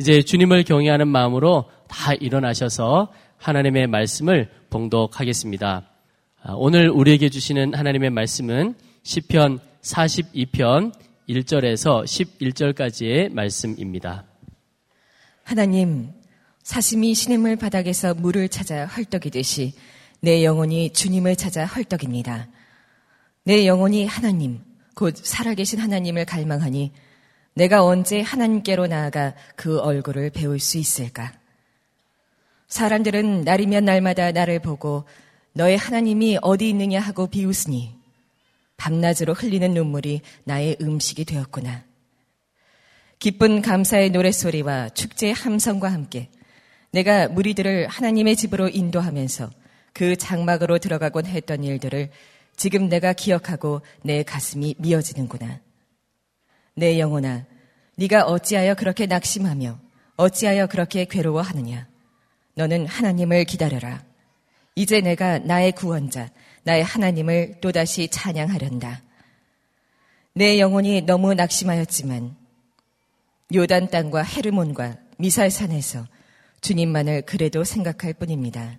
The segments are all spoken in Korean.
이제 주님을 경외하는 마음으로 다 일어나셔서 하나님의 말씀을 봉독하겠습니다. 아, 오늘 우리에게 주시는 하나님의 말씀은 시편 42편 1절에서 11절까지의 말씀입니다. 하나님, 사심이 시냇물 바닥에서 물을 찾아 헐떡이듯이 내 영혼이 주님을 찾아 헐떡입니다. 내 영혼이 하나님, 곧 살아계신 하나님을 갈망하니 내가 언제 하나님께로 나아가 그 얼굴을 배울 수 있을까? 사람들은 날이면 날마다 나를 보고 너의 하나님이 어디 있느냐 하고 비웃으니 밤낮으로 흘리는 눈물이 나의 음식이 되었구나. 기쁜 감사의 노랫소리와 축제의 함성과 함께 내가 무리들을 하나님의 집으로 인도하면서 그 장막으로 들어가곤 했던 일들을 지금 내가 기억하고 내 가슴이 미어지는구나. 내 영혼아, 네가 어찌하여 그렇게 낙심하며 어찌하여 그렇게 괴로워하느냐? 너는 하나님을 기다려라. 이제 내가 나의 구원자, 나의 하나님을 또다시 찬양하련다. 내 영혼이 너무 낙심하였지만 요단 땅과 헤르몬과 미살산에서 주님만을 그래도 생각할 뿐입니다.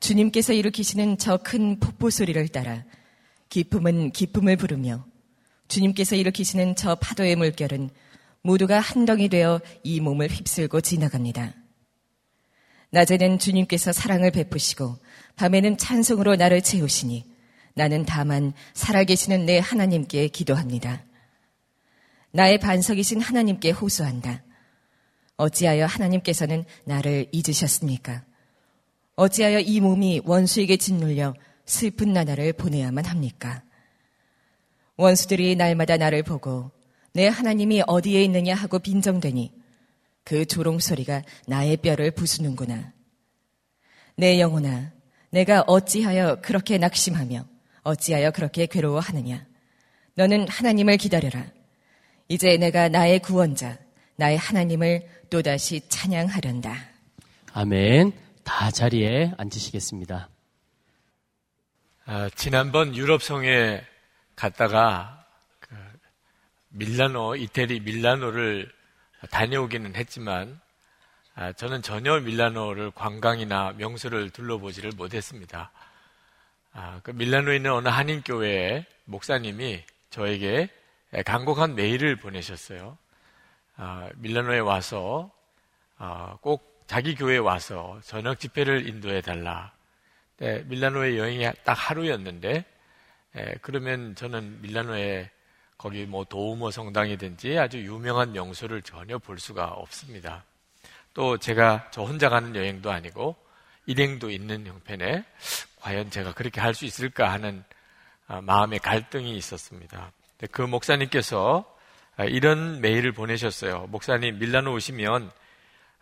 주님께서 일으키시는 저 큰 폭포 소리를 따라 기쁨은 기쁨을 부르며 주님께서 일으키시는 저 파도의 물결은 모두가 한덩이 되어 이 몸을 휩쓸고 지나갑니다. 낮에는 주님께서 사랑을 베푸시고 밤에는 찬송으로 나를 채우시니 나는 다만 살아계시는 내 하나님께 기도합니다. 나의 반석이신 하나님께 호소한다. 어찌하여 하나님께서는 나를 잊으셨습니까? 어찌하여 이 몸이 원수에게 짓눌려 슬픈 나날을 보내야만 합니까? 원수들이 날마다 나를 보고 내 하나님이 어디에 있느냐 하고 빈정대니 그 조롱 소리가 나의 뼈를 부수는구나. 내 영혼아, 내가 어찌하여 그렇게 낙심하며 어찌하여 그렇게 괴로워하느냐? 너는 하나님을 기다려라. 이제 내가 나의 구원자, 나의 하나님을 또다시 찬양하련다. 아멘. 다 자리에 앉으시겠습니다. 아, 지난번 유럽성에 갔다가 그 밀라노, 이태리 밀라노를 다녀오기는 했지만 아, 저는 전혀 밀라노를 관광이나 명소를 둘러보지를 못했습니다. 아, 그 밀라노에 있는 어느 한인 교회 목사님이 저에게 간곡한 메일을 보내셨어요. 아, 밀라노에 와서 꼭 자기 교회에 와서 저녁 집회를 인도해 달라. 네, 밀라노에 여행이 딱 하루였는데 그러면 저는 밀라노에 거기 뭐 도우머 성당이든지 아주 유명한 명소를 전혀 볼 수가 없습니다. 또 제가 저 혼자 가는 여행도 아니고 일행도 있는 형편에 과연 제가 그렇게 할 수 있을까 하는 아, 마음의 갈등이 있었습니다. 그 목사님께서 아, 이런 메일을 보내셨어요. 목사님 밀라노 오시면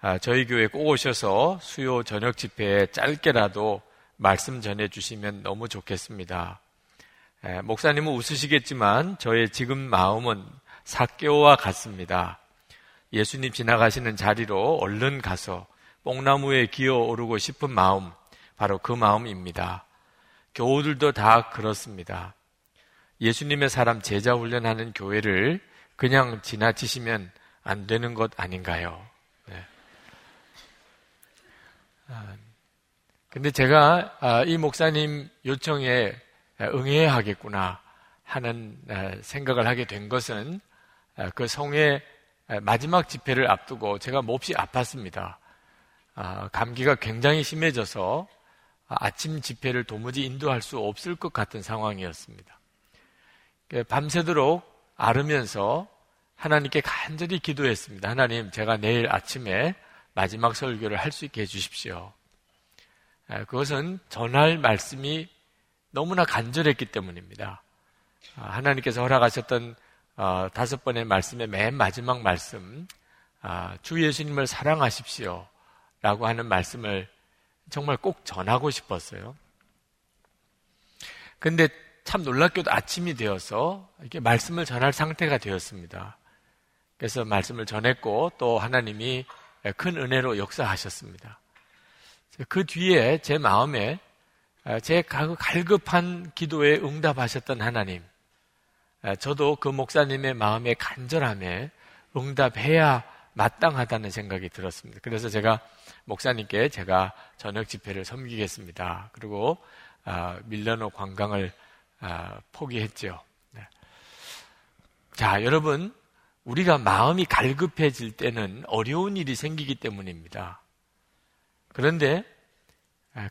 아, 저희 교회 꼭 오셔서 수요 저녁 집회에 짧게라도 말씀 전해 주시면 너무 좋겠습니다. 목사님은 웃으시겠지만 저의 지금 마음은 사개오와 같습니다. 예수님 지나가시는 자리로 얼른 가서 뽕나무에 기어 오르고 싶은 마음, 바로 그 마음입니다. 교우들도 다 그렇습니다. 예수님의 사람 제자 훈련하는 교회를 그냥 지나치시면 안 되는 것 아닌가요? 네. 아, 근데 제가 아, 이 목사님 요청에 응해야 하겠구나 하는 아, 생각을 하게 된 것은 아, 그 성의 마지막 집회를 앞두고 제가 몹시 아팠습니다. 아, 감기가 굉장히 심해져서 아침 집회를 도무지 인도할 수 없을 것 같은 상황이었습니다. 그 밤새도록 앓으면서 하나님께 간절히 기도했습니다. 하나님, 제가 내일 아침에 마지막 설교를 할 수 있게 해주십시오. 그것은 전할 말씀이 너무나 간절했기 때문입니다. 하나님께서 허락하셨던 어, 다섯 번의 말씀의 맨 마지막 말씀, 아, 주 예수님을 사랑하십시오. 라고 하는 말씀을 정말 꼭 전하고 싶었어요. 근데 참 놀랍게도 아침이 되어서 이렇게 말씀을 전할 상태가 되었습니다. 그래서 말씀을 전했고 또 하나님이 큰 은혜로 역사하셨습니다. 그 뒤에 제 마음에 제 갈급한 기도에 응답하셨던 하나님, 저도 그 목사님의 마음에 간절함에 응답해야 마땅하다는 생각이 들었습니다. 그래서 제가 목사님께 제가 저녁 집회를 섬기겠습니다. 그리고 아, 밀라노 관광을 아, 포기했죠. 네. 자, 여러분, 우리가 마음이 갈급해질 때는 어려운 일이 생기기 때문입니다. 그런데 아,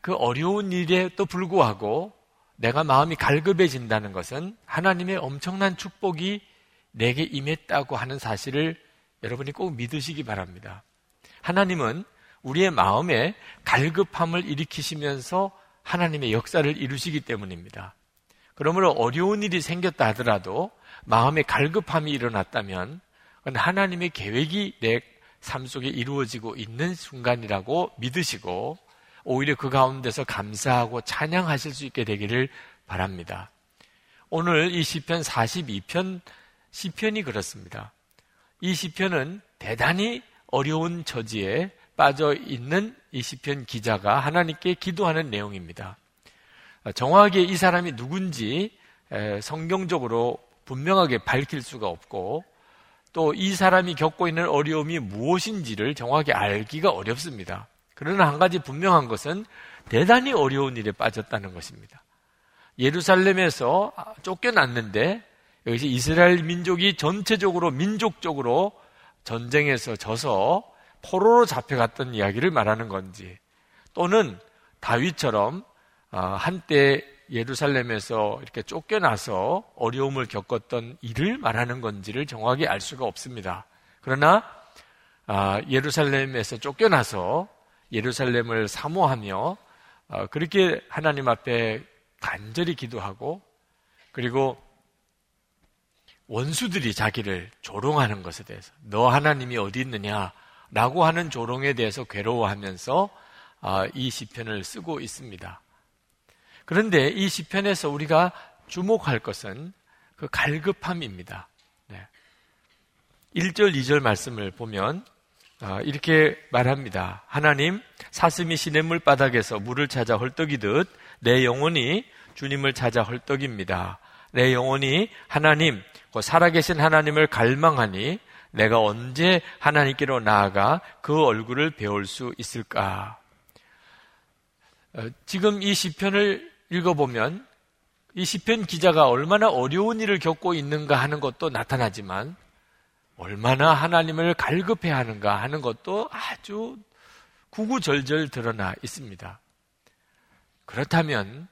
그 어려운 일에도 불구하고 내가 마음이 갈급해진다는 것은 하나님의 엄청난 축복이 내게 임했다고 하는 사실을 여러분이 꼭 믿으시기 바랍니다. 하나님은 우리의 마음에 갈급함을 일으키시면서 하나님의 역사를 이루시기 때문입니다. 그러므로 어려운 일이 생겼다 하더라도 마음에 갈급함이 일어났다면 하나님의 계획이 내 삶 속에 이루어지고 있는 순간이라고 믿으시고 오히려 그 가운데서 감사하고 찬양하실 수 있게 되기를 바랍니다. 오늘 이 시편 42편 시편이 그렇습니다. 이 시편은 대단히 어려운 처지에 빠져 있는 이 시편 기자가 하나님께 기도하는 내용입니다. 정확하게 이 사람이 누군지 성경적으로 분명하게 밝힐 수가 없고 또 이 사람이 겪고 있는 어려움이 무엇인지를 정확히 알기가 어렵습니다. 그러나 한 가지 분명한 것은 대단히 어려운 일에 빠졌다는 것입니다. 예루살렘에서 쫓겨났는데 여기서 이스라엘 민족이 전체적으로 민족적으로 전쟁에서 져서 포로로 잡혀갔던 이야기를 말하는 건지 또는 다윗처럼 어, 한때 예루살렘에서 이렇게 쫓겨나서 어려움을 겪었던 일을 말하는 건지를 정확히 알 수가 없습니다. 그러나 아, 예루살렘에서 쫓겨나서 예루살렘을 사모하며 어, 그렇게 하나님 앞에 간절히 기도하고 그리고 원수들이 자기를 조롱하는 것에 대해서 너 하나님이 어디 있느냐라고 하는 조롱에 대해서 괴로워하면서 아, 이 시편을 쓰고 있습니다. 그런데 이 시편에서 우리가 주목할 것은 그 갈급함입니다. 네. 1절, 2절 말씀을 보면 아, 이렇게 말합니다. 하나님, 사슴이 시냇물 바닥에서 물을 찾아 헐떡이듯 내 영혼이 주님을 찾아 헐떡입니다. 내 영혼이 하나님, 그 살아계신 하나님을 갈망하니 내가 언제 하나님께로 나아가 그 얼굴을 배울 수 있을까? 어, 지금 이 시편을 읽어보면 이 시편 기자가 얼마나 어려운 일을 겪고 있는가 하는 것도 나타나지만 얼마나 하나님을 갈급해 하는가 하는 것도 아주 구구절절 드러나 있습니다. 그렇다면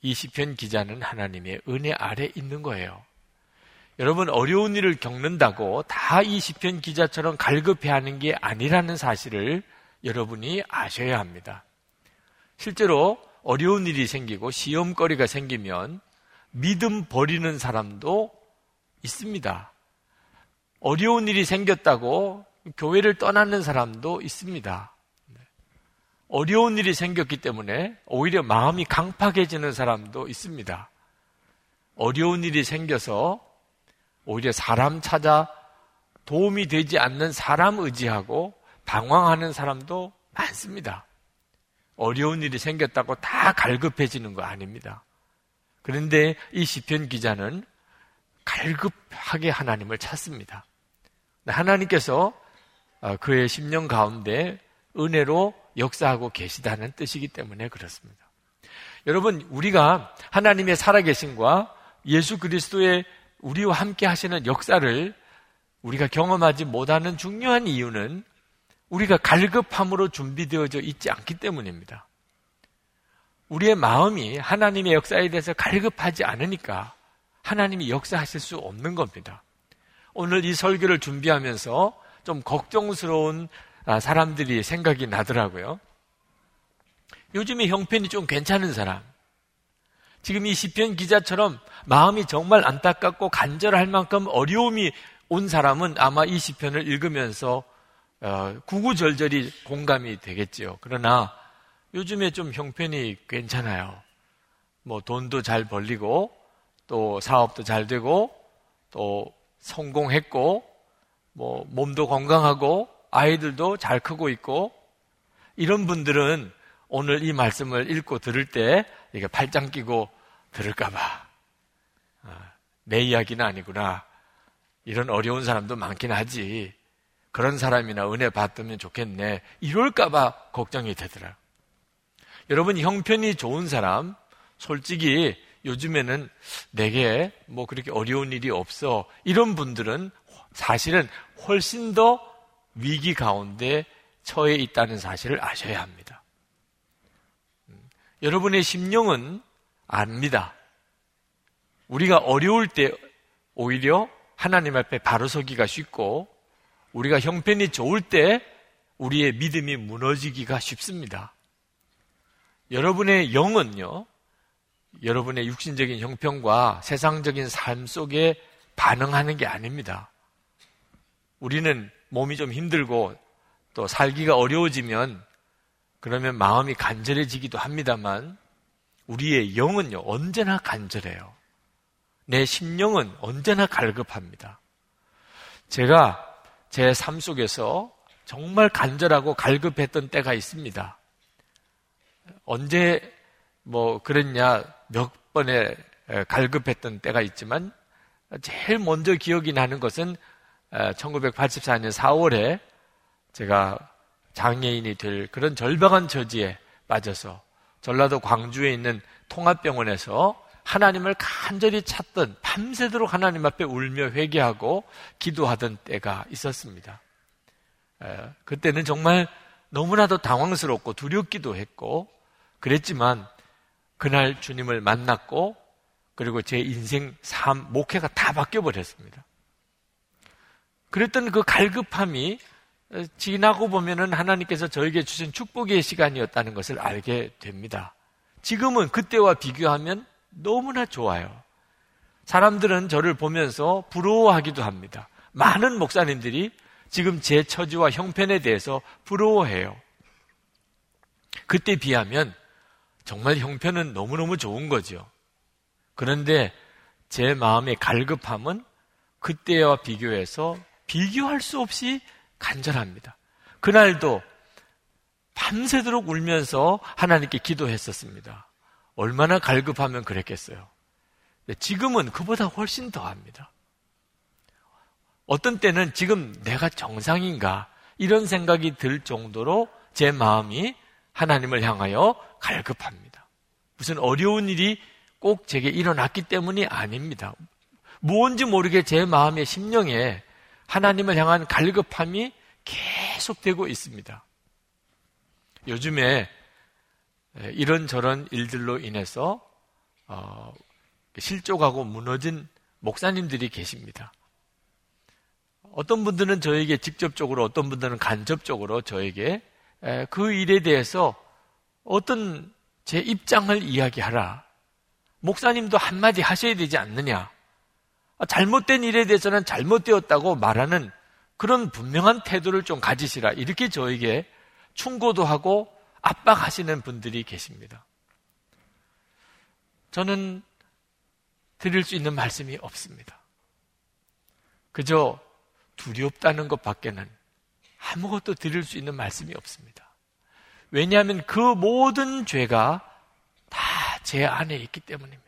이 시편 기자는 하나님의 은혜 아래 있는 거예요. 여러분 어려운 일을 겪는다고 다 이 시편 기자처럼 갈급해 하는 게 아니라는 사실을 여러분이 아셔야 합니다. 실제로 어려운 일이 생기고 시험거리가 생기면 믿음 버리는 사람도 있습니다. 어려운 일이 생겼다고 교회를 떠나는 사람도 있습니다. 어려운 일이 생겼기 때문에 오히려 마음이 강팍해지는 사람도 있습니다. 어려운 일이 생겨서 오히려 사람 찾아 도움이 되지 않는 사람 의지하고 방황하는 사람도 많습니다. 어려운 일이 생겼다고 다 갈급해지는 거 아닙니다. 그런데 이 시편 기자는 갈급하게 하나님을 찾습니다. 하나님께서 어, 그의 심령 가운데 은혜로 역사하고 계시다는 뜻이기 때문에 그렇습니다. 여러분, 우리가 하나님의 살아계신과 예수 그리스도의 우리와 함께 하시는 역사를 우리가 경험하지 못하는 중요한 이유는 우리가 갈급함으로 준비되어져 있지 않기 때문입니다. 우리의 마음이 하나님의 역사에 대해서 갈급하지 않으니까 하나님이 역사하실 수 없는 겁니다. 오늘 이 설교를 준비하면서 좀 걱정스러운 아, 사람들이 생각이 나더라고요. 요즘에 형편이 좀 괜찮은 사람, 지금 이 시편 기자처럼 마음이 정말 안타깝고 간절할 만큼 어려움이 온 사람은 아마 이 시편을 읽으면서 어, 구구절절히 공감이 되겠지요. 그러나 요즘에 좀 형편이 괜찮아요. 뭐 돈도 잘 벌리고 또 사업도 잘 되고 또 성공했고 뭐 몸도 건강하고 아이들도 잘 크고 있고 이런 분들은 오늘 이 말씀을 읽고 들을 때 이게 팔짱 끼고 들을까봐 아, 내 이야기는 아니구나 이런 어려운 사람도 많긴 하지 그런 사람이나 은혜 받으면 좋겠네. 이럴까봐 걱정이 되더라. 여러분, 형편이 좋은 사람, 솔직히 요즘에는 내게 뭐 그렇게 어려운 일이 없어. 이런 분들은 사실은 훨씬 더 위기 가운데 처해 있다는 사실을 아셔야 합니다. 음, 여러분의 심령은 압니다. 우리가 어려울 때 오히려 하나님 앞에 바로 서기가 쉽고 우리가 형편이 좋을 때 우리의 믿음이 무너지기가 쉽습니다. 여러분의 영은요, 여러분의 육신적인 형편과 세상적인 삶 속에 반응하는 게 아닙니다. 우리는 몸이 좀 힘들고 또 살기가 어려워지면 그러면 마음이 간절해지기도 합니다만 우리의 영은요, 언제나 간절해요. 내 심령은 언제나 갈급합니다. 제가 제 삶 속에서 정말 간절하고 갈급했던 때가 있습니다. 언제 뭐 그랬냐 몇 번에 갈급했던 때가 있지만 제일 먼저 기억이 나는 것은 1984년 4월에 제가 장애인이 될 그런 절박한 처지에 빠져서 전라도 광주에 있는 통합병원에서 하나님을 간절히 찾던 밤새도록 하나님 앞에 울며 회개하고 기도하던 때가 있었습니다. 그때는 정말 너무나도 당황스럽고 두렵기도 했고 그랬지만 그날 주님을 만났고 그리고 제 인생 삶 목회가 다 바뀌어 버렸습니다. 그랬던 그 갈급함이 지나고 보면은 하나님께서 저에게 주신 축복의 시간이었다는 것을 알게 됩니다. 지금은 그때와 비교하면 너무나 좋아요. 사람들은 저를 보면서 부러워하기도 합니다. 많은 목사님들이 지금 제 처지와 형편에 대해서 부러워해요. 그때 비하면 정말 형편은 너무너무 좋은 거죠. 그런데 제 마음의 갈급함은 그때와 비교해서 비교할 수 없이 간절합니다. 그날도 밤새도록 울면서 하나님께 기도했었습니다. 얼마나 갈급하면 그랬겠어요. 지금은 그보다 훨씬 더 합니다. 어떤 때는 지금 내가 정상인가 이런 생각이 들 정도로 제 마음이 하나님을 향하여 갈급합니다. 무슨 어려운 일이 꼭 제게 일어났기 때문이 아닙니다. 무언지 모르게 제 마음의 심령에 하나님을 향한 갈급함이 계속되고 있습니다. 요즘에 이런저런 일들로 인해서 어, 실족하고 무너진 목사님들이 계십니다. 어떤 분들은 저에게 직접적으로, 어떤 분들은 간접적으로 저에게 그 일에 대해서 어떤 제 입장을 이야기하라. 목사님도 한마디 하셔야 되지 않느냐. 잘못된 일에 대해서는 잘못되었다고 말하는 그런 분명한 태도를 좀 가지시라. 이렇게 저에게 충고도 하고 압박하시는 분들이 계십니다. 저는 드릴 수 있는 말씀이 없습니다. 그저 두렵다는 것 밖에는 아무것도 드릴 수 있는 말씀이 없습니다. 왜냐하면 그 모든 죄가 다 제 안에 있기 때문입니다.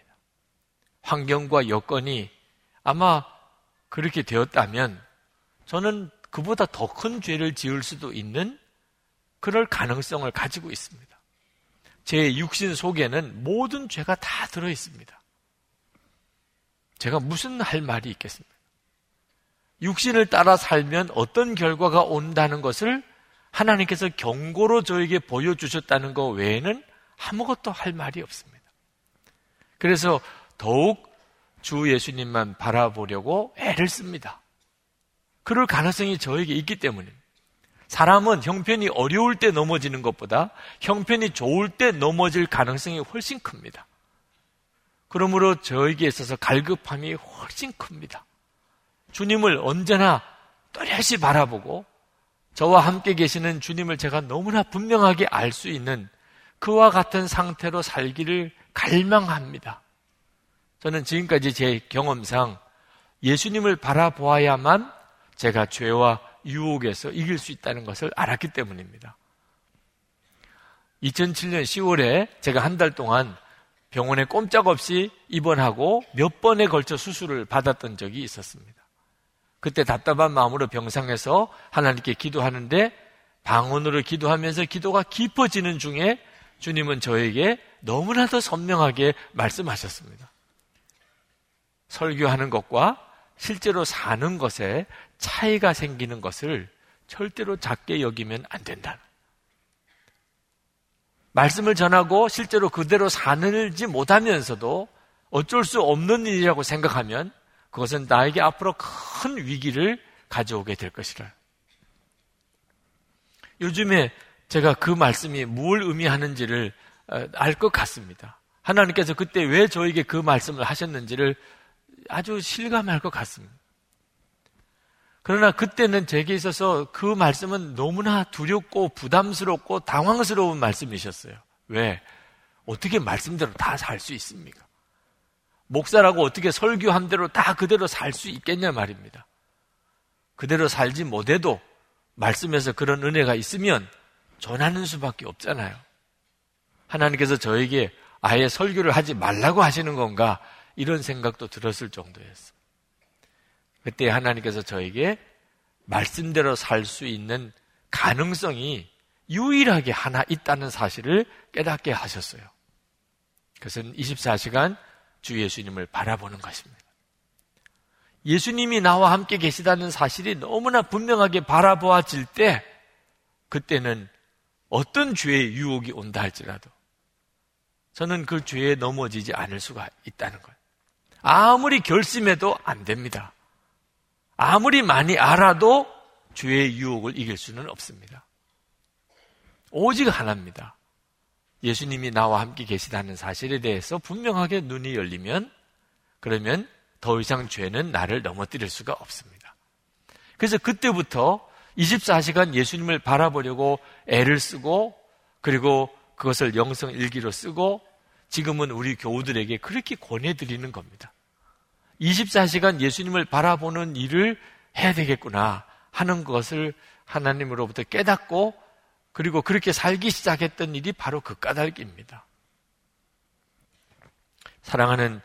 환경과 여건이 아마 그렇게 되었다면 저는 그보다 더 큰 죄를 지을 수도 있는 그럴 가능성을 가지고 있습니다. 제 육신 속에는 모든 죄가 다 들어 있습니다. 제가 무슨 할 말이 있겠습니까? 육신을 따라 살면 어떤 결과가 온다는 것을 하나님께서 경고로 저에게 보여주셨다는 것 외에는 아무것도 할 말이 없습니다. 그래서 더욱 주 예수님만 바라보려고 애를 씁니다. 그럴 가능성이 저에게 있기 때문입니다. 사람은 형편이 어려울 때 넘어지는 것보다 형편이 좋을 때 넘어질 가능성이 훨씬 큽니다. 그러므로 저에게 있어서 갈급함이 훨씬 큽니다. 주님을 언제나 또렷이 바라보고 저와 함께 계시는 주님을 제가 너무나 분명하게 알 수 있는 그와 같은 상태로 살기를 갈망합니다. 저는 지금까지 제 경험상 예수님을 바라보아야만 제가 죄와 유혹에서 이길 수 있다는 것을 알았기 때문입니다. 2007년 10월에 제가 한 달 동안 병원에 꼼짝없이 입원하고 몇 번에 걸쳐 수술을 받았던 적이 있었습니다. 그때 답답한 마음으로 병상에서 하나님께 기도하는데 방언으로 기도하면서 기도가 깊어지는 중에 주님은 저에게 너무나도 선명하게 말씀하셨습니다. 설교하는 것과 실제로 사는 것에 차이가 생기는 것을 절대로 작게 여기면 안 된다. 말씀을 전하고 실제로 그대로 사는지 못하면서도 어쩔 수 없는 일이라고 생각하면 그것은 나에게 앞으로 큰 위기를 가져오게 될 것이라. 요즘에 제가 그 말씀이 뭘 의미하는지를 어, 알것 같습니다. 하나님께서 그때 왜 저에게 그 말씀을 하셨는지를 아주 실감할 것 같습니다. 그러나 그때는 제게 있어서 그 말씀은 너무나 두렵고 부담스럽고 당황스러운 말씀이셨어요. 왜? 어떻게 말씀대로 다 살 수 있습니까? 목사라고 어떻게 설교한 대로 다 그대로 살 수 있겠냐 말입니다. 그대로 살지 못해도 말씀에서 그런 은혜가 있으면 전하는 수밖에 없잖아요. 하나님께서 저에게 아예 설교를 하지 말라고 하시는 건가 이런 생각도 들었을 정도였어. 그때 하나님께서 저에게 말씀대로 살 수 있는 가능성이 유일하게 하나 있다는 사실을 깨닫게 하셨어요. 그것은 24시간 주 예수님을 바라보는 것입니다. 예수님이 나와 함께 계시다는 사실이 너무나 분명하게 바라보아질 때, 그때는 어떤 죄의 유혹이 온다 할지라도 저는 그 죄에 넘어지지 않을 수가 있다는 거예요. 아무리 결심해도 안 됩니다. 아무리 많이 알아도 죄의 유혹을 이길 수는 없습니다. 오직 하나입니다. 예수님이 나와 함께 계시다는 사실에 대해서 분명하게 눈이 열리면 그러면 더 이상 죄는 나를 넘어뜨릴 수가 없습니다. 그래서 그때부터 24시간 예수님을 바라보려고 애를 쓰고 그리고 그것을 영성 일기로 쓰고 지금은 우리 교우들에게 그렇게 권해드리는 겁니다. 24시간 예수님을 바라보는 일을 해야 되겠구나 하는 것을 하나님으로부터 깨닫고 그리고 그렇게 살기 시작했던 일이 바로 그 까닭입니다. 사랑하는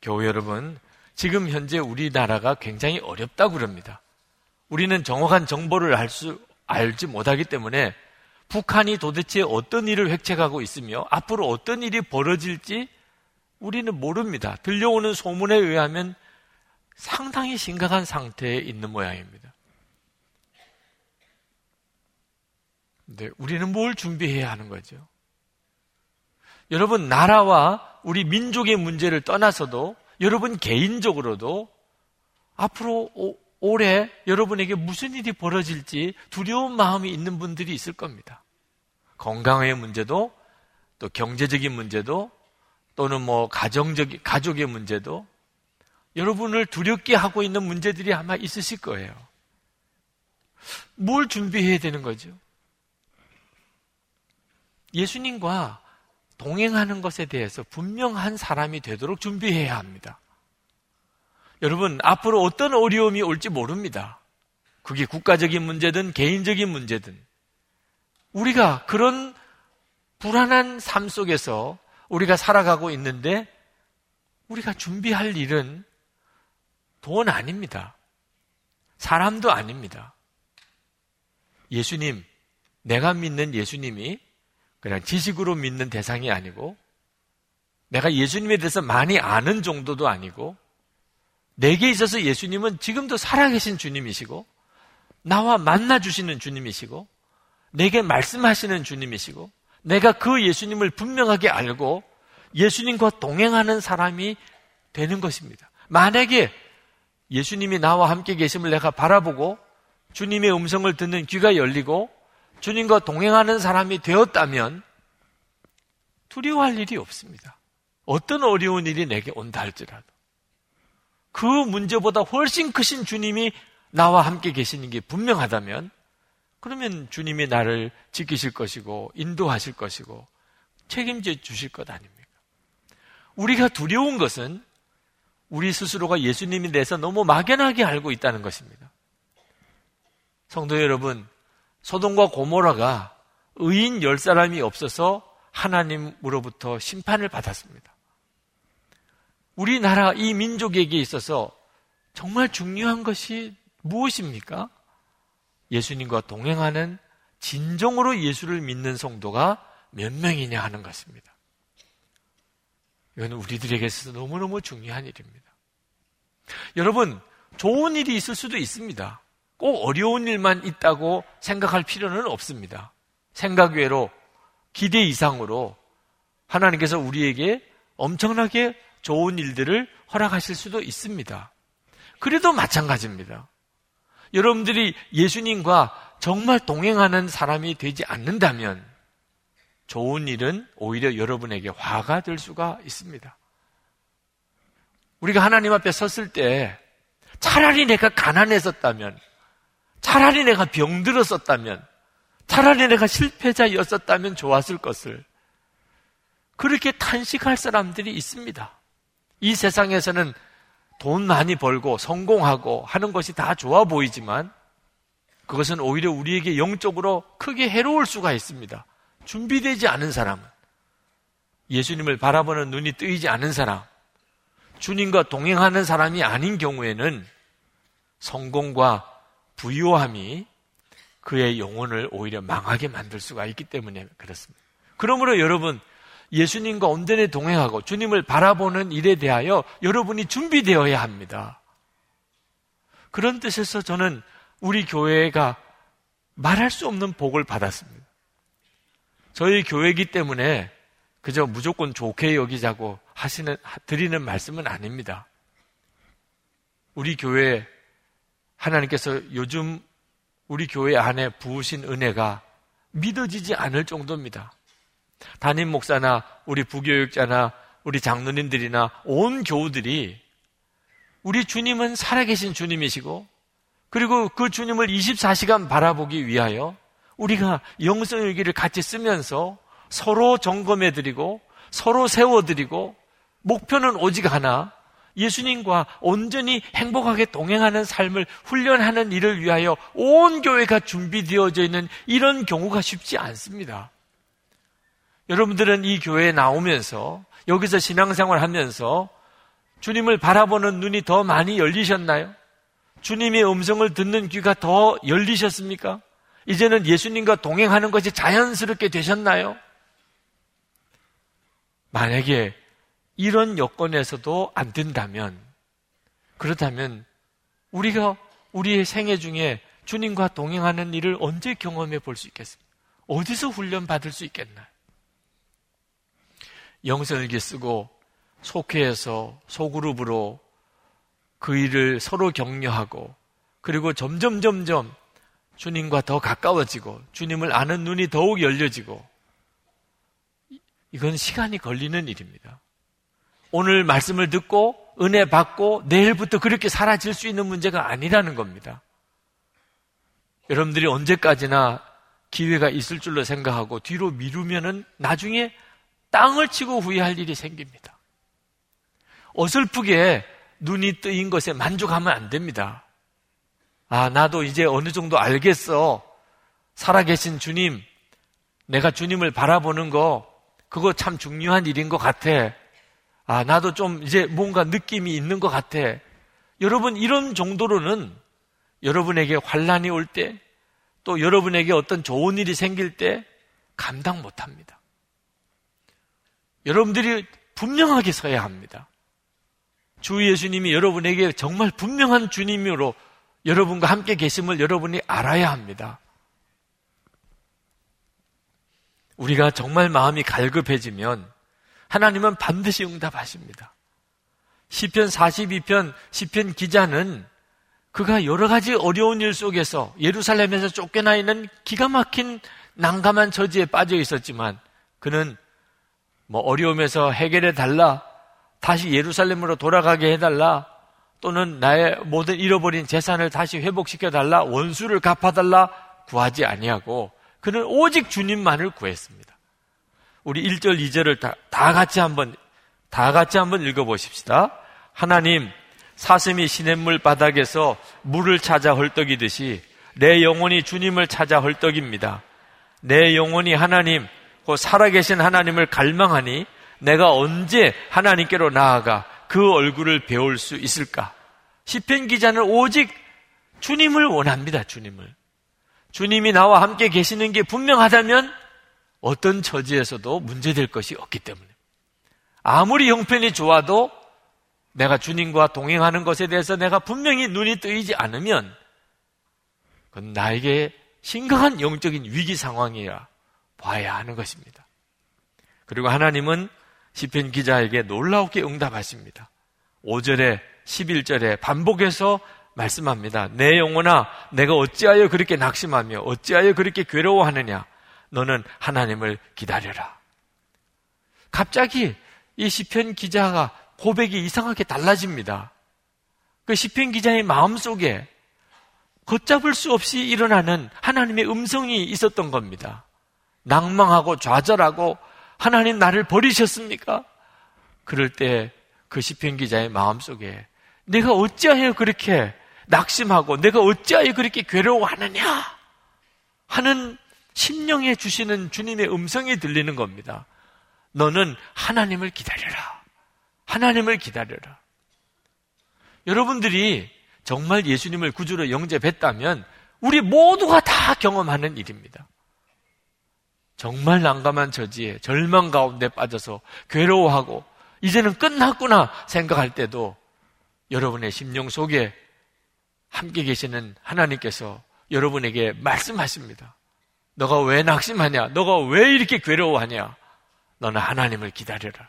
교우 여러분, 지금 현재 우리나라가 굉장히 어렵다고 그럽니다. 우리는 정확한 정보를 알 수, 알지 못하기 때문에 북한이 도대체 어떤 일을 획책하고 있으며 앞으로 어떤 일이 벌어질지 우리는 모릅니다. 들려오는 소문에 의하면 상당히 심각한 상태에 있는 모양입니다. 근데 우리는 뭘 준비해야 하는 거죠? 여러분, 나라와 우리 민족의 문제를 떠나서도 여러분 개인적으로도 앞으로 오, 올해 여러분에게 무슨 일이 벌어질지 두려운 마음이 있는 분들이 있을 겁니다. 건강의 문제도 또 경제적인 문제도 또는 뭐 가정적 가족의 문제도 여러분을 두렵게 하고 있는 문제들이 아마 있으실 거예요. 뭘 준비해야 되는 거죠? 예수님과 동행하는 것에 대해서 분명한 사람이 되도록 준비해야 합니다. 여러분, 앞으로 어떤 어려움이 올지 모릅니다. 그게 국가적인 문제든 개인적인 문제든. 우리가 그런 불안한 삶 속에서 우리가 살아가고 있는데 우리가 준비할 일은 돈 아닙니다. 사람도 아닙니다. 예수님, 내가 믿는 예수님이 그냥 지식으로 믿는 대상이 아니고 내가 예수님에 대해서 많이 아는 정도도 아니고 내게 있어서 예수님은 지금도 살아계신 주님이시고 나와 만나 주시는 주님이시고 내게 말씀하시는 주님이시고 내가 그 예수님을 분명하게 알고 예수님과 동행하는 사람이 되는 것입니다. 만약에 예수님이 나와 함께 계심을 내가 바라보고 주님의 음성을 듣는 귀가 열리고 주님과 동행하는 사람이 되었다면 두려워할 일이 없습니다. 어떤 어려운 일이 내게 온다 할지라도. 그 문제보다 훨씬 크신 주님이 나와 함께 계시는 게 분명하다면 그러면 주님이 나를 지키실 것이고 인도하실 것이고 책임져 주실 것 아닙니까? 우리가 두려운 것은 우리 스스로가 예수님에 대해서 너무 막연하게 알고 있다는 것입니다. 성도 여러분, 소돔과 고모라가 의인 열 사람이 없어서 하나님으로부터 심판을 받았습니다. 우리나라 이 민족에게 있어서 정말 중요한 것이 무엇입니까? 예수님과 동행하는 진정으로 예수를 믿는 성도가 몇 명이냐 하는 것입니다. 이건 우리들에게 있어서 너무너무 중요한 일입니다. 여러분, 좋은 일이 있을 수도 있습니다. 꼭 어려운 일만 있다고 생각할 필요는 없습니다. 생각 외로, 기대 이상으로 하나님께서 우리에게 엄청나게 좋은 일들을 허락하실 수도 있습니다. 그래도 마찬가지입니다. 여러분들이 예수님과 정말 동행하는 사람이 되지 않는다면 좋은 일은 오히려 여러분에게 화가 될 수가 있습니다. 우리가 하나님 앞에 섰을 때 차라리 내가 가난했었다면, 차라리 내가 병들었었다면, 차라리 내가 실패자였었다면 좋았을 것을 그렇게 탄식할 사람들이 있습니다. 이 세상에서는 돈 많이 벌고 성공하고 하는 것이 다 좋아 보이지만 그것은 오히려 우리에게 영적으로 크게 해로울 수가 있습니다. 준비되지 않은 사람은 예수님을 바라보는 눈이 뜨이지 않은 사람, 주님과 동행하는 사람이 아닌 경우에는 성공과 부유함이 그의 영혼을 오히려 망하게 만들 수가 있기 때문에 그렇습니다. 그러므로 여러분, 예수님과 온전히 동행하고 주님을 바라보는 일에 대하여 여러분이 준비되어야 합니다. 그런 뜻에서 저는 우리 교회가 말할 수 없는 복을 받았습니다. 저희 교회이기 때문에 그저 무조건 좋게 여기자고 하시는, 드리는 말씀은 아닙니다. 우리 교회 하나님께서 요즘 우리 교회 안에 부으신 은혜가 믿어지지 않을 정도입니다. 담임 목사나 우리 부교육자나 우리 장로님들이나 온 교우들이 우리 주님은 살아계신 주님이시고 그리고 그 주님을 24시간 바라보기 위하여 우리가 영성일기를 같이 쓰면서 서로 점검해드리고 서로 세워드리고 목표는 오직 하나 예수님과 온전히 행복하게 동행하는 삶을 훈련하는 일을 위하여 온 교회가 준비되어져 있는 이런 경우가 쉽지 않습니다. 여러분들은 이 교회에 나오면서 여기서 신앙생활 하면서 주님을 바라보는 눈이 더 많이 열리셨나요? 주님의 음성을 듣는 귀가 더 열리셨습니까? 이제는 예수님과 동행하는 것이 자연스럽게 되셨나요? 만약에 이런 여건에서도 안 된다면, 그렇다면 우리가 우리의 생애 중에 주님과 동행하는 일을 언제 경험해 볼 수 있겠습니까? 어디서 훈련 받을 수 있겠나요? 영성일기 쓰고 속회에서 소그룹으로 그 일을 서로 격려하고 그리고 점점 점점 주님과 더 가까워지고 주님을 아는 눈이 더욱 열려지고 이건 시간이 걸리는 일입니다. 오늘 말씀을 듣고 은혜 받고 내일부터 그렇게 사라질 수 있는 문제가 아니라는 겁니다. 여러분들이 언제까지나 기회가 있을 줄로 생각하고 뒤로 미루면은 나중에 땅을 치고 후회할 일이 생깁니다. 어설프게 눈이 뜨인 것에 만족하면 안 됩니다. 아, 나도 이제 어느 정도 알겠어. 살아계신 주님, 내가 주님을 바라보는 거, 그거 참 중요한 일인 것 같아. 아, 나도 좀 이제 뭔가 느낌이 있는 것 같아. 여러분, 이런 정도로는 여러분에게 환란이 올 때, 또 여러분에게 어떤 좋은 일이 생길 때 감당 못 합니다. 여러분들이 분명하게 서야 합니다. 주 예수님이 여러분에게 정말 분명한 주님으로 여러분과 함께 계심을 여러분이 알아야 합니다. 우리가 정말 마음이 갈급해지면 하나님은 반드시 응답하십니다. 시편 42편 시편 기자는 그가 여러 가지 어려운 일 속에서 예루살렘에서 쫓겨나 있는 기가 막힌 난감한 처지에 빠져 있었지만 그는 뭐 어려움에서 해결해 달라 다시 예루살렘으로 돌아가게 해 달라 또는 나의 모든 잃어버린 재산을 다시 회복시켜 달라 원수를 갚아 달라 구하지 아니하고 그는 오직 주님만을 구했습니다. 우리 1절, 2절을 다, 다 같이 한번, 다 같이 한번 읽어보십시다. 하나님, 사슴이 시냇물 바닥에서 물을 찾아 헐떡이듯이 내 영혼이 주님을 찾아 헐떡입니다. 내 영혼이 하나님, 그 살아계신 하나님을 갈망하니 내가 언제 하나님께로 나아가 그 얼굴을 배울 수 있을까? 시편 기자는 오직 주님을 원합니다, 주님을. 주님이 나와 함께 계시는 게 분명하다면 어떤 처지에서도 문제될 것이 없기 때문에. 아무리 형편이 좋아도 내가 주님과 동행하는 것에 대해서 내가 분명히 눈이 뜨이지 않으면 그건 나에게 심각한 영적인 위기 상황이라 봐야 하는 것입니다. 그리고 하나님은 시편 기자에게 놀라우게 응답하십니다. 5절에 11절에 반복해서 말씀합니다. 내 영혼아, 내가 어찌하여 그렇게 낙심하며 어찌하여 그렇게 괴로워하느냐? 너는 하나님을 기다려라. 갑자기 이 시편 기자가 고백이 이상하게 달라집니다. 그 시편 기자의 마음 속에 걷잡을 수 없이 일어나는 하나님의 음성이 있었던 겁니다. 낭망하고 좌절하고 하나님 나를 버리셨습니까? 그럴 때 그 시편 기자의 마음 속에 내가 어찌하여 그렇게 낙심하고 내가 어찌하여 그렇게 괴로워하느냐 하는 심령에 주시는 주님의 음성이 들리는 겁니다. 너는 하나님을 기다려라. 하나님을 기다려라. 여러분들이 정말 예수님을 구주로 영접했다면 우리 모두가 다 경험하는 일입니다. 정말 난감한 처지에 절망 가운데 빠져서 괴로워하고 이제는 끝났구나 생각할 때도 여러분의 심령 속에 함께 계시는 하나님께서 여러분에게 말씀하십니다. 너가 왜 낙심하냐? 너가 왜 이렇게 괴로워하냐? 너는 하나님을 기다려라.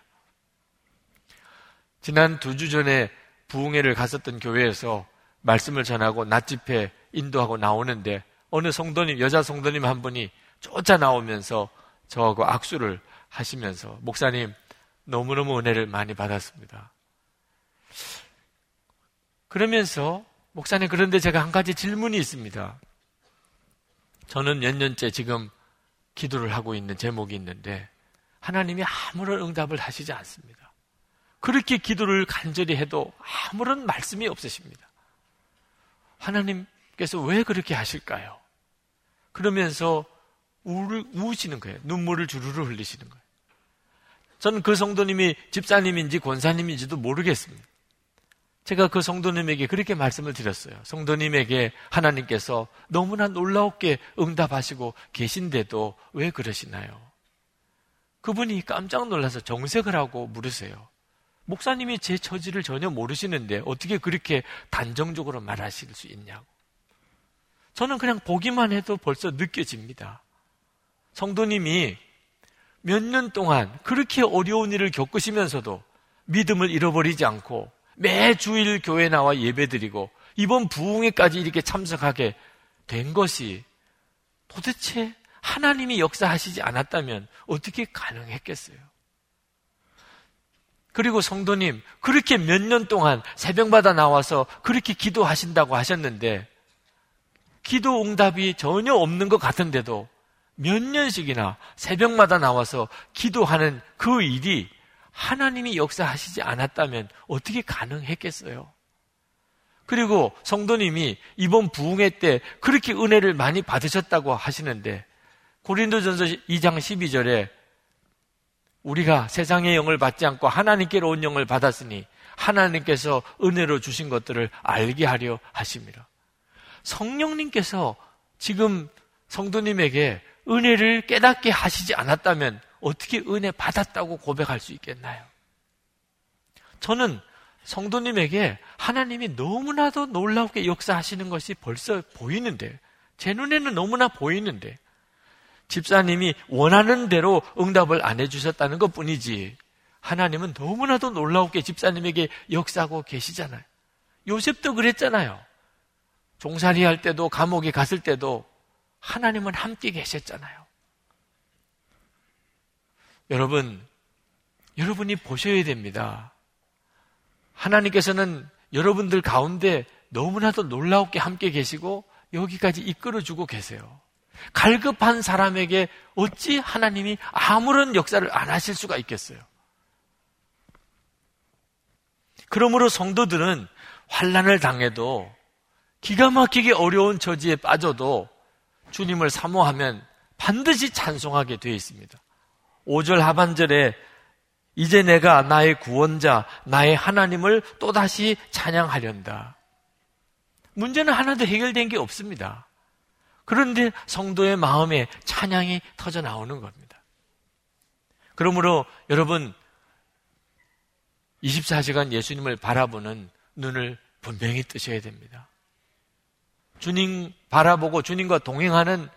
지난 두 주 전에 부흥회를 갔었던 교회에서 말씀을 전하고 낮집회 인도하고 나오는데 어느 성도님, 여자 성도님 한 분이 쫓아 나오면서 저하고 악수를 하시면서 목사님 너무너무 은혜를 많이 받았습니다. 그러면서 목사님 그런데 제가 한 가지 질문이 있습니다. 저는 몇 년째 지금 기도를 하고 있는 제목이 있는데 하나님이 아무런 응답을 하시지 않습니다. 그렇게 기도를 간절히 해도 아무런 말씀이 없으십니다. 하나님께서 왜 그렇게 하실까요? 그러면서 우, 우시는 거예요. 눈물을 주르르 흘리시는 거예요. 저는 그 성도님이 집사님인지 권사님인지도 모르겠습니다. 제가 그 성도님에게 그렇게 말씀을 드렸어요. 성도님에게 하나님께서 너무나 놀라웠게 응답하시고 계신데도 왜 그러시나요? 그분이 깜짝 놀라서 정색을 하고 물으세요. 목사님이 제 처지를 전혀 모르시는데 어떻게 그렇게 단정적으로 말하실 수 있냐고. 저는 그냥 보기만 해도 벌써 느껴집니다. 성도님이 몇 년 동안 그렇게 어려운 일을 겪으시면서도 믿음을 잃어버리지 않고 매 주일 교회 나와 예배드리고 이번 부흥회까지 이렇게 참석하게 된 것이 도대체 하나님이 역사하시지 않았다면 어떻게 가능했겠어요? 그리고 성도님, 그렇게 몇 년 동안 새벽마다 나와서 그렇게 기도하신다고 하셨는데, 기도 응답이 전혀 없는 것 같은데도 몇 년씩이나 새벽마다 나와서 기도하는 그 일이 하나님이 역사하시지 않았다면 어떻게 가능했겠어요? 그리고 성도님이 이번 부흥회 때 그렇게 은혜를 많이 받으셨다고 하시는데 고린도전서 2장 12절에 우리가 세상의 영을 받지 않고 하나님께로 온 영을 받았으니 하나님께서 은혜로 주신 것들을 알게 하려 하십니다. 성령님께서 지금 성도님에게 은혜를 깨닫게 하시지 않았다면 어떻게 은혜 받았다고 고백할 수 있겠나요? 저는 성도님에게 하나님이 너무나도 놀랍게 역사하시는 것이 벌써 보이는데, 제 눈에는 너무나 보이는데, 집사님이 원하는 대로 응답을 안 해주셨다는 것 뿐이지, 하나님은 너무나도 놀랍게 집사님에게 역사하고 계시잖아요. 요셉도 그랬잖아요. 종살이 할 때도 감옥에 갔을 때도 하나님은 함께 계셨잖아요. 여러분, 여러분이 보셔야 됩니다. 하나님께서는 여러분들 가운데 너무나도 놀라웠게 함께 계시고 여기까지 이끌어주고 계세요. 갈급한 사람에게 어찌 하나님이 아무런 역사를 안 하실 수가 있겠어요? 그러므로 성도들은 환란을 당해도 기가 막히게 어려운 처지에 빠져도 주님을 사모하면 반드시 찬송하게 되어 있습니다. 5절 하반절에 이제 내가 나의 구원자, 나의 하나님을 또다시 찬양하련다. 문제는 하나도 해결된 게 없습니다. 그런데 성도의 마음에 찬양이 터져 나오는 겁니다. 그러므로 여러분 24시간 예수님을 바라보는 눈을 분명히 뜨셔야 됩니다. 주님 바라보고 주님과 동행하는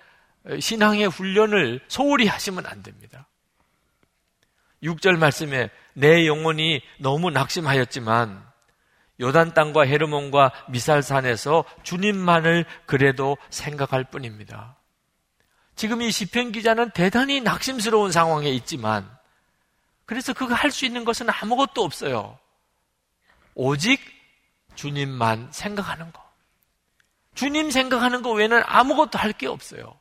신앙의 훈련을 소홀히 하시면 안 됩니다. 6절 말씀에 내 영혼이 너무 낙심하였지만 요단 땅과 헤르몬과 미살산에서 주님만을 그래도 생각할 뿐입니다. 지금 이 시편 기자는 대단히 낙심스러운 상황에 있지만 그래서 그가 할수 있는 것은 아무것도 없어요. 오직 주님만 생각하는 거. 주님 생각하는 거 외에는 아무것도 할 게 없어요.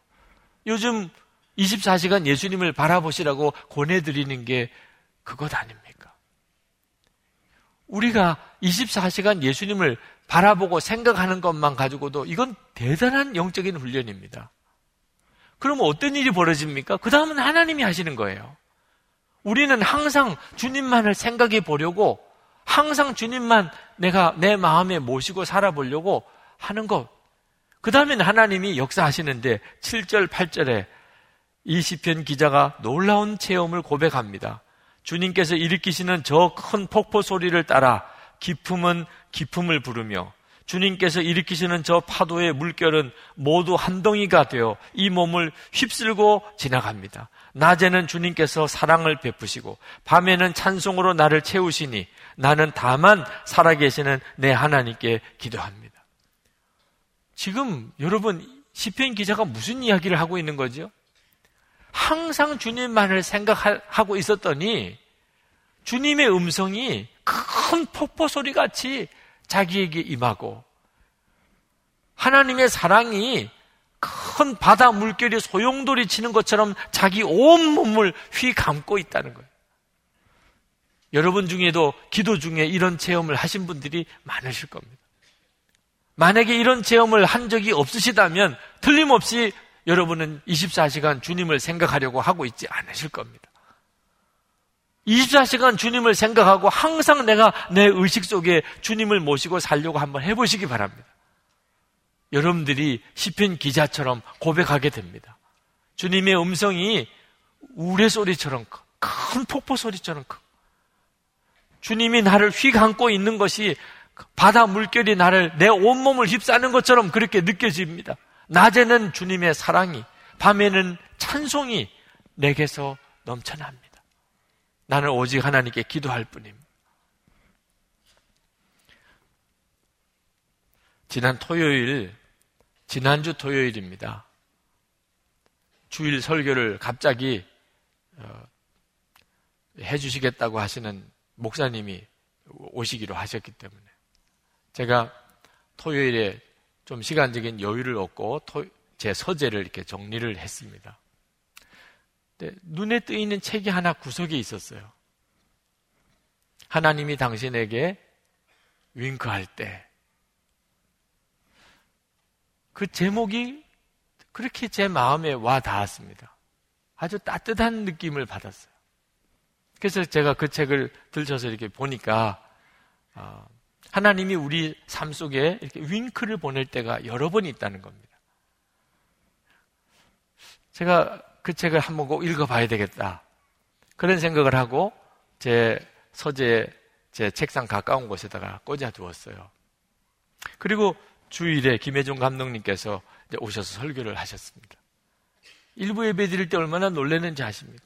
요즘 24시간 예수님을 바라보시라고 권해드리는 게 그것 아닙니까? 우리가 24시간 예수님을 바라보고 생각하는 것만 가지고도 이건 대단한 영적인 훈련입니다. 그러면 어떤 일이 벌어집니까? 그 다음은 하나님이 하시는 거예요. 우리는 항상 주님만을 생각해 보려고 항상 주님만 내가 내 마음에 모시고 살아보려고 하는 것. 그 다음엔 하나님이 역사하시는데 7절, 8절에 이 시편 기자가 놀라운 체험을 고백합니다. 주님께서 일으키시는 저 큰 폭포 소리를 따라 기품은 기품을 부르며 주님께서 일으키시는 저 파도의 물결은 모두 한 덩이가 되어 이 몸을 휩쓸고 지나갑니다. 낮에는 주님께서 사랑을 베푸시고 밤에는 찬송으로 나를 채우시니 나는 다만 살아계시는 내 하나님께 기도합니다. 지금 여러분 시편 기자가 무슨 이야기를 하고 있는 거죠? 항상 주님만을 생각하고 있었더니 주님의 음성이 큰 폭포 소리 같이 자기에게 임하고 하나님의 사랑이 큰 바다 물결이 소용돌이 치는 것처럼 자기 온 몸을 휘 감고 있다는 거예요. 여러분 중에도 기도 중에 이런 체험을 하신 분들이 많으실 겁니다. 만약에 이런 체험을 한 적이 없으시다면 틀림없이 여러분은 24시간 주님을 생각하려고 하고 있지 않으실 겁니다. 24시간 주님을 생각하고 항상 내가 내 의식 속에 주님을 모시고 살려고 한번 해보시기 바랍니다. 여러분들이 시편 기자처럼 고백하게 됩니다. 주님의 음성이 우레소리처럼 큰 폭포 소리처럼 크. 주님이 나를 휘감고 있는 것이 바다 물결이 나를 내 온몸을 휩싸는 것처럼 그렇게 느껴집니다. 낮에는 주님의 사랑이, 밤에는 찬송이 내게서 넘쳐납니다. 나는 오직 하나님께 기도할 뿐입니다. 지난 토요일, 지난주 토요일입니다. 주일 설교를 갑자기 어, 해주시겠다고 하시는 목사님이 오시기로 하셨기 때문에 제가 토요일에 좀 시간적인 여유를 얻고 토, 제 서재를 이렇게 정리를 했습니다. 눈에 뜨이는 책이 하나 구석에 있었어요. 하나님이 당신에게 윙크할 때, 그 제목이 그렇게 제 마음에 와 닿았습니다. 아주 따뜻한 느낌을 받았어요. 그래서 제가 그 책을 들쳐서 이렇게 보니까 어, 하나님이 우리 삶 속에 이렇게 윙크를 보낼 때가 여러 번 있다는 겁니다. 제가 그 책을 한번 꼭 읽어봐야 되겠다. 그런 생각을 하고 제 서재 제 책상 가까운 곳에다가 꽂아 두었어요. 그리고 주일에 김혜종 감독님께서 오셔서 설교를 하셨습니다. 일부 예배 드릴 때 얼마나 놀랐는지 아십니까?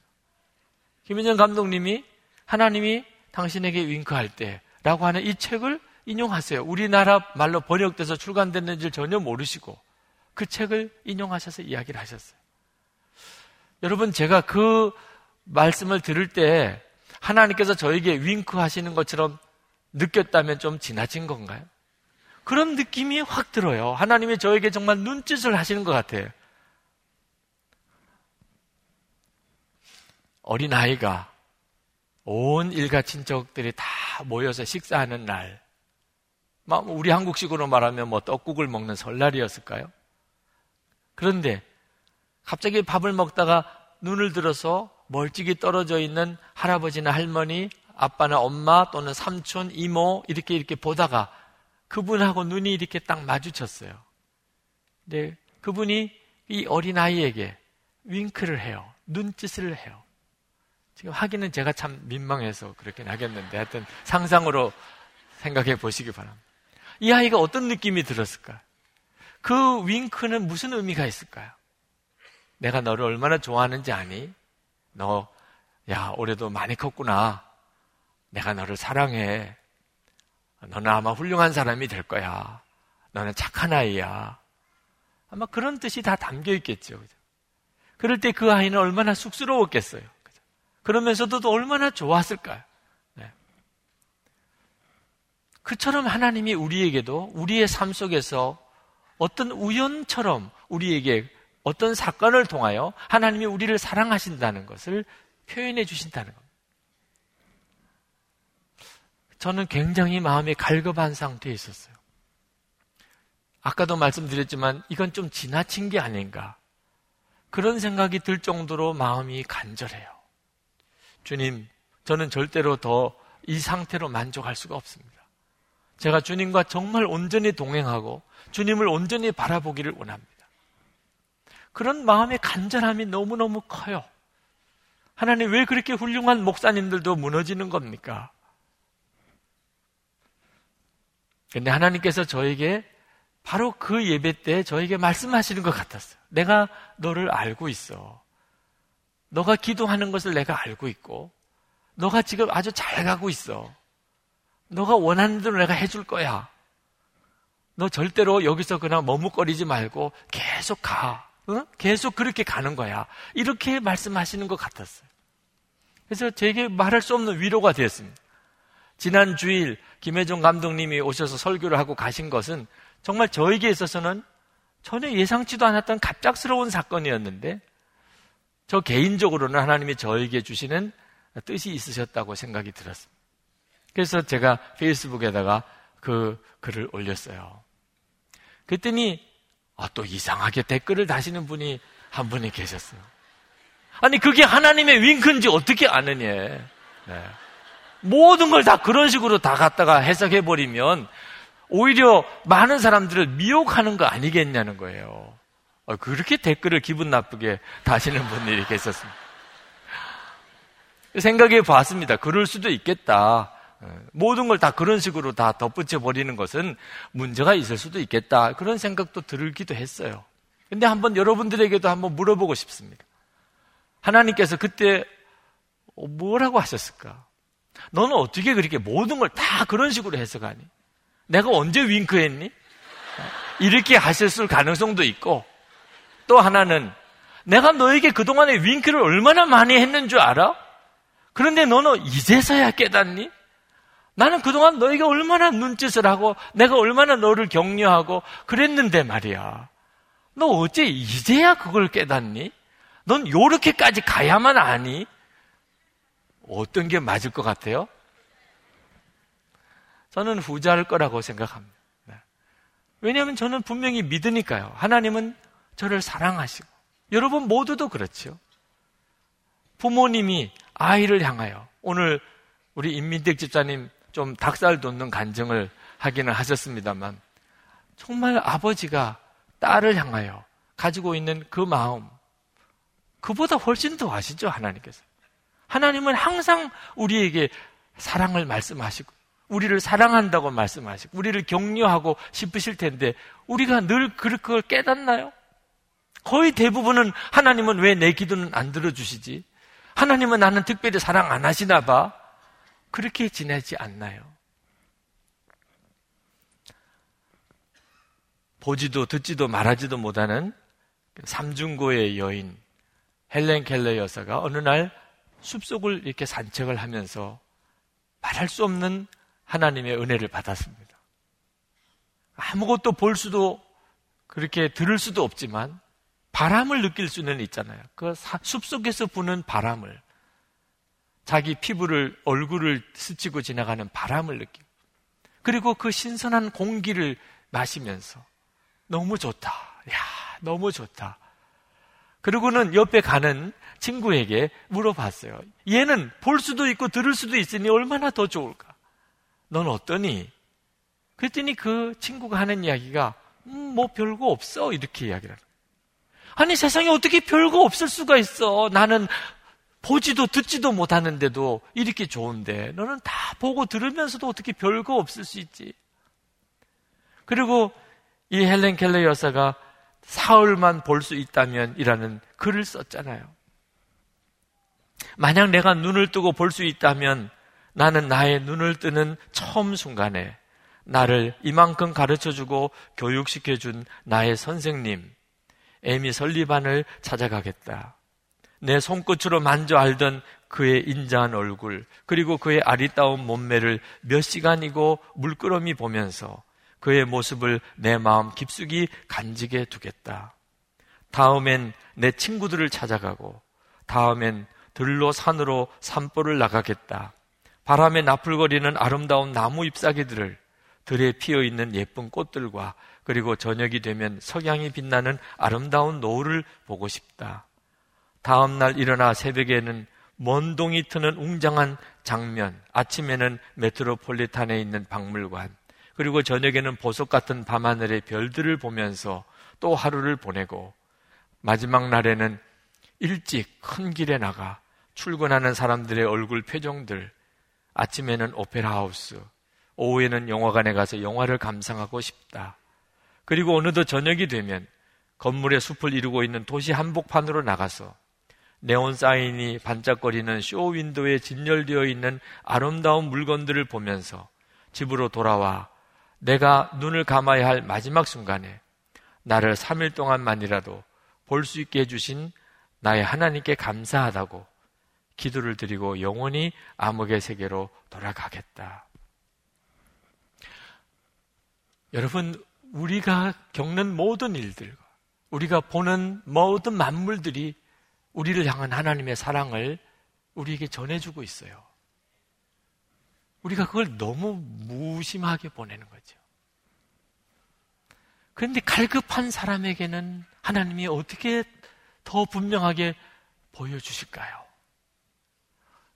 김혜종 감독님이 하나님이 당신에게 윙크할 때라고 하는 이 책을 인용하세요. 우리나라 말로 번역돼서 출간됐는지 전혀 모르시고 그 책을 인용하셔서 이야기를 하셨어요. 여러분, 제가 그 말씀을 들을 때 하나님께서 저에게 윙크 하시는 것처럼 느꼈다면 좀 지나친 건가요? 그런 느낌이 확 들어요. 하나님이 저에게 정말 눈짓을 하시는 것 같아요. 어린아이가 온 일가 친척들이 다 모여서 식사하는 날, 우리 한국식으로 말하면 뭐 떡국을 먹는 설날이었을까요? 그런데 갑자기 밥을 먹다가 눈을 들어서 멀찍이 떨어져 있는 할아버지나 할머니, 아빠나 엄마 또는 삼촌, 이모 이렇게 이렇게 보다가 그분하고 눈이 이렇게 딱 마주쳤어요. 근데 그분이 이 어린아이에게 윙크를 해요. 눈짓을 해요. 지금 하기는 제가 참 민망해서 그렇게 하겠는데 하여튼 상상으로 생각해 보시기 바랍니다. 이 아이가 어떤 느낌이 들었을까? 그 윙크는 무슨 의미가 있을까요? 내가 너를 얼마나 좋아하는지 아니? 너, 야, 올해도 많이 컸구나. 내가 너를 사랑해. 너는 아마 훌륭한 사람이 될 거야. 너는 착한 아이야. 아마 그런 뜻이 다 담겨 있겠죠. 그럴 때 그 아이는 얼마나 쑥스러웠겠어요. 그러면서도 또 얼마나 좋았을까요? 네. 그처럼 하나님이 우리에게도 우리의 삶 속에서 어떤 우연처럼 우리에게 어떤 사건을 통하여 하나님이 우리를 사랑하신다는 것을 표현해 주신다는 겁니다. 저는 굉장히 마음이 갈급한 상태에 있었어요. 아까도 말씀드렸지만 이건 좀 지나친 게 아닌가. 그런 생각이 들 정도로 마음이 간절해요. 주님, 저는 절대로 더 이 상태로 만족할 수가 없습니다. 제가 주님과 정말 온전히 동행하고 주님을 온전히 바라보기를 원합니다. 그런 마음의 간절함이 너무너무 커요. 하나님 왜 그렇게 훌륭한 목사님들도 무너지는 겁니까? 근데 하나님께서 저에게 바로 그 예배 때 저에게 말씀하시는 것 같았어요. 내가 너를 알고 있어. 너가 기도하는 것을 내가 알고 있고, 너가 지금 아주 잘 가고 있어. 너가 원하는 대로 내가 해줄 거야. 너 절대로 여기서 그냥 머뭇거리지 말고 계속 가. 어? 계속 그렇게 가는 거야. 이렇게 말씀하시는 것 같았어요. 그래서 제게 말할 수 없는 위로가 되었습니다. 지난 주일 김혜종 감독님이 오셔서 설교를 하고 가신 것은 정말 저에게 있어서는 전혀 예상치도 않았던 갑작스러운 사건이었는데 저 개인적으로는 하나님이 저에게 주시는 뜻이 있으셨다고 생각이 들었습니다. 그래서 제가 페이스북에다가 그 글을 올렸어요. 그랬더니 아, 또 이상하게 댓글을 다시는 분이 한 분이 계셨어요. 아니 그게 하나님의 윙크인지 어떻게 아느냐. 네. 모든 걸 다 그런 식으로 다 갖다가 해석해 버리면 오히려 많은 사람들을 미혹하는 거 아니겠냐는 거예요. 어, 그렇게 댓글을 기분 나쁘게 다시는 분들이 계셨습니다. 생각해 봤습니다. 그럴 수도 있겠다. 어, 모든 걸 다 그런 식으로 다 덧붙여 버리는 것은 문제가 있을 수도 있겠다. 그런 생각도 들기도 했어요. 근데 한번 여러분들에게도 한번 물어보고 싶습니다. 하나님께서 그때 뭐라고 하셨을까? 너는 어떻게 그렇게 모든 걸 다 그런 식으로 해석하니? 내가 언제 윙크했니? 이렇게 하셨을 가능성도 있고 또 하나는 내가 너에게 그동안에 윙크를 얼마나 많이 했는 줄 알아? 그런데 너는 이제서야 깨닫니? 나는 그동안 너에게 얼마나 눈짓을 하고 내가 얼마나 너를 격려하고 그랬는데 말이야. 너 어째 이제야 그걸 깨닫니? 넌 요렇게까지 가야만 아니? 어떤 게 맞을 것 같아요? 저는 후자일 거라고 생각합니다. 네. 왜냐하면 저는 분명히 믿으니까요. 하나님은 저를 사랑하시고 여러분 모두도 그렇죠. 부모님이 아이를 향하여 오늘 우리 임민택 집사님 좀 닭살 돋는 간증을 하기는 하셨습니다만 정말 아버지가 딸을 향하여 가지고 있는 그 마음 그보다 훨씬 더 아시죠 하나님께서 하나님은 항상 우리에게 사랑을 말씀하시고 우리를 사랑한다고 말씀하시고 우리를 격려하고 싶으실 텐데 우리가 늘 그걸 깨닫나요? 거의 대부분은 하나님은 왜 내 기도는 안 들어주시지? 하나님은 나는 특별히 사랑 안 하시나 봐. 그렇게 지내지 않나요? 보지도 듣지도 말하지도 못하는 삼중고의 여인 헬렌 켈러 여사가 어느 날 숲속을 이렇게 산책을 하면서 말할 수 없는 하나님의 은혜를 받았습니다. 아무것도 볼 수도 그렇게 들을 수도 없지만 바람을 느낄 수는 있잖아요. 그 숲속에서 부는 바람을 자기 피부를 얼굴을 스치고 지나가는 바람을 느끼고 그리고 그 신선한 공기를 마시면서 너무 좋다. 야, 너무 좋다. 그리고는 옆에 가는 친구에게 물어봤어요. 얘는 볼 수도 있고 들을 수도 있으니 얼마나 더 좋을까? 넌 어떠니? 그랬더니 그 친구가 하는 이야기가 음, 뭐 별거 없어 이렇게 이야기를 하는 아니 세상에 어떻게 별거 없을 수가 있어 나는 보지도 듣지도 못하는데도 이렇게 좋은데 너는 다 보고 들으면서도 어떻게 별거 없을 수 있지 그리고 이 헬렌 켈러 여사가 사흘만 볼 수 있다면 이라는 글을 썼잖아요 만약 내가 눈을 뜨고 볼 수 있다면 나는 나의 눈을 뜨는 처음 순간에 나를 이만큼 가르쳐 주고 교육시켜 준 나의 선생님, 에미 설리반을 찾아가겠다. 내 손끝으로 만져 알던 그의 인자한 얼굴, 그리고 그의 아리따운 몸매를 몇 시간이고 물끄러미 보면서 그의 모습을 내 마음 깊숙이 간직해 두겠다. 다음엔 내 친구들을 찾아가고, 다음엔 들로 산으로 산보를 나가겠다. 바람에 나풀거리는 아름다운 나무 잎사귀들을 들에 피어 있는 예쁜 꽃들과 그리고 저녁이 되면 석양이 빛나는 아름다운 노을을 보고 싶다. 다음 날 일어나 새벽에는 먼 동이 트는 웅장한 장면, 아침에는 메트로폴리탄에 있는 박물관, 그리고 저녁에는 보석 같은 밤하늘의 별들을 보면서 또 하루를 보내고 마지막 날에는 일찍 큰 길에 나가 출근하는 사람들의 얼굴 표정들, 아침에는 오페라 하우스, 오후에는 영화관에 가서 영화를 감상하고 싶다. 그리고 어느덧 저녁이 되면 건물의 숲을 이루고 있는 도시 한복판으로 나가서 네온 사인이 반짝거리는 쇼 윈도에 진열되어 있는 아름다운 물건들을 보면서 집으로 돌아와 내가 눈을 감아야 할 마지막 순간에 나를 3일 동안만이라도 볼 수 있게 해주신 나의 하나님께 감사하다고 기도를 드리고 영원히 암흑의 세계로 돌아가겠다. 여러분, 우리가 겪는 모든 일들과 우리가 보는 모든 만물들이 우리를 향한 하나님의 사랑을 우리에게 전해주고 있어요. 우리가 그걸 너무 무심하게 보내는 거죠. 그런데 갈급한 사람에게는 하나님이 어떻게 더 분명하게 보여주실까요?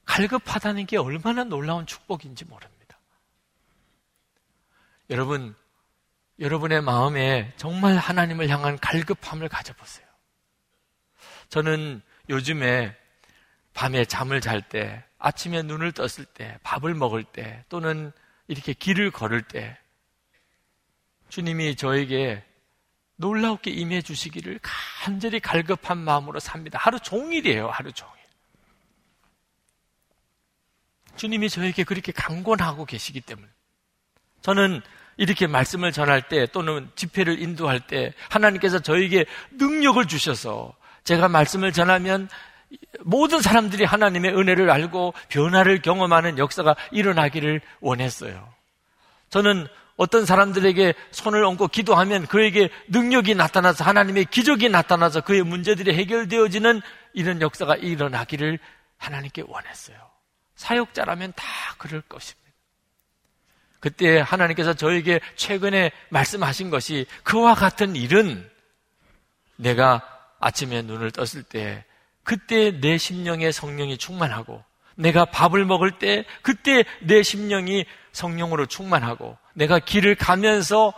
갈급하다는 게 얼마나 놀라운 축복인지 모릅니다. 여러분, 여러분의 마음에 정말 하나님을 향한 갈급함을 가져보세요. 저는 요즘에 밤에 잠을 잘 때, 아침에 눈을 떴을 때, 밥을 먹을 때, 또는 이렇게 길을 걸을 때, 주님이 저에게 놀랍게 임해 주시기를 간절히 갈급한 마음으로 삽니다. 하루 종일이에요, 하루 종일. 주님이 저에게 그렇게 강권하고 계시기 때문에 저는 이렇게 말씀을 전할 때 또는 집회를 인도할 때 하나님께서 저에게 능력을 주셔서 제가 말씀을 전하면 모든 사람들이 하나님의 은혜를 알고 변화를 경험하는 역사가 일어나기를 원했어요. 저는 어떤 사람들에게 손을 얹고 기도하면 그에게 능력이 나타나서 하나님의 기적이 나타나서 그의 문제들이 해결되어지는 이런 역사가 일어나기를 하나님께 원했어요. 사역자라면 다 그럴 것입니다. 그때 하나님께서 저에게 최근에 말씀하신 것이 그와 같은 일은 내가 아침에 눈을 떴을 때 그때 내 심령에 성령이 충만하고 내가 밥을 먹을 때 그때 내 심령이 성령으로 충만하고 내가 길을 가면서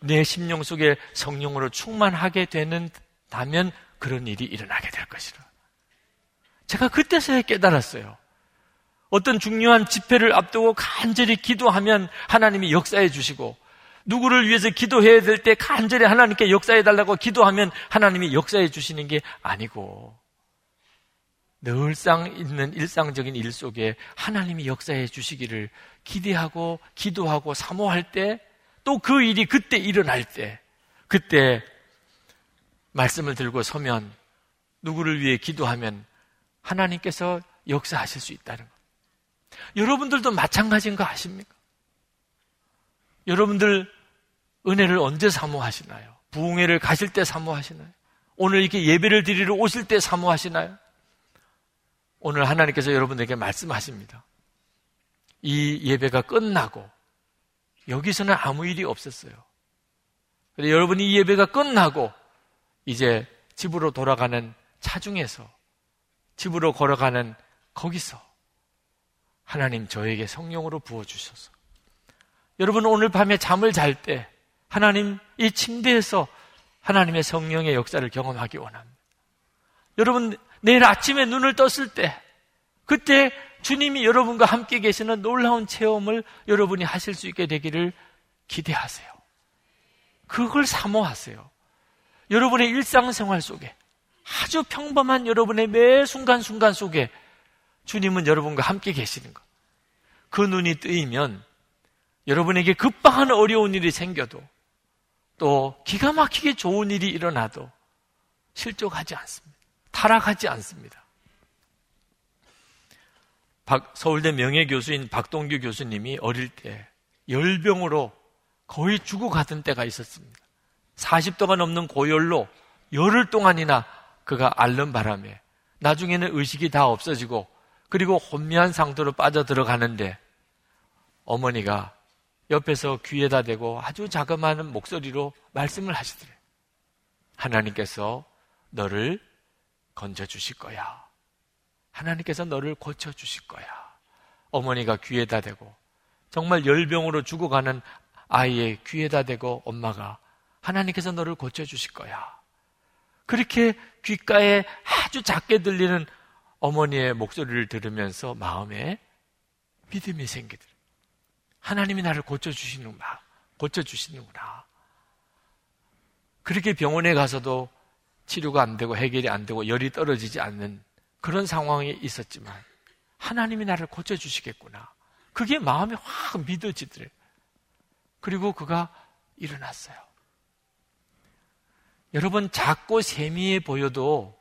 내 심령 속에 성령으로 충만하게 되는다면 그런 일이 일어나게 될 것이라. 제가 그때서야 깨달았어요. 어떤 중요한 집회를 앞두고 간절히 기도하면 하나님이 역사해 주시고 누구를 위해서 기도해야 될 때 간절히 하나님께 역사해 달라고 기도하면 하나님이 역사해 주시는 게 아니고 늘상 있는 일상적인 일 속에 하나님이 역사해 주시기를 기대하고 기도하고 사모할 때 또 그 일이 그때 일어날 때 그때 말씀을 들고 서면 누구를 위해 기도하면 하나님께서 역사하실 수 있다는 것. 여러분들도 마찬가지인 거 아십니까? 여러분들 은혜를 언제 사모하시나요? 부흥회를 가실 때 사모하시나요? 오늘 이렇게 예배를 드리러 오실 때 사모하시나요? 오늘 하나님께서 여러분들에게 말씀하십니다. 이 예배가 끝나고 여기서는 아무 일이 없었어요. 근데 여러분이 이 예배가 끝나고 이제 집으로 돌아가는 차중에서 집으로 걸어가는 거기서 하나님 저에게 성령으로 부어 주셔서 여러분 오늘 밤에 잠을 잘 때 하나님 이 침대에서 하나님의 성령의 역사를 경험하기 원합니다. 여러분 내일 아침에 눈을 떴을 때 그때 주님이 여러분과 함께 계시는 놀라운 체험을 여러분이 하실 수 있게 되기를 기대하세요. 그걸 사모하세요. 여러분의 일상생활 속에 아주 평범한 여러분의 매 순간순간 속에 주님은 여러분과 함께 계시는 것. 그 눈이 뜨이면 여러분에게 급박한 어려운 일이 생겨도 또 기가 막히게 좋은 일이 일어나도 실족하지 않습니다. 타락하지 않습니다. 박, 서울대 명예교수인 박동규 교수님이 어릴 때 열병으로 거의 죽어가던 때가 있었습니다. 40도가 넘는 고열로 열흘 동안이나 그가 앓는 바람에 나중에는 의식이 다 없어지고 그리고 혼미한 상태로 빠져들어가는데 어머니가 옆에서 귀에다 대고 아주 자그마한 목소리로 말씀을 하시더래요. 하나님께서 너를 건져주실 거야. 하나님께서 너를 고쳐주실 거야. 어머니가 귀에다 대고 정말 열병으로 죽어가는 아이의 귀에다 대고 엄마가 하나님께서 너를 고쳐주실 거야. 그렇게 귓가에 아주 작게 들리는 어머니의 목소리를 들으면서 마음에 믿음이 생기더래. 하나님이 나를 고쳐주시는구나. 고쳐주시는구나. 그렇게 병원에 가서도 치료가 안 되고 해결이 안 되고 열이 떨어지지 않는 그런 상황이 있었지만 하나님이 나를 고쳐주시겠구나. 그게 마음에 확 믿어지더래. 그리고 그가 일어났어요. 여러분, 작고 세미해 보여도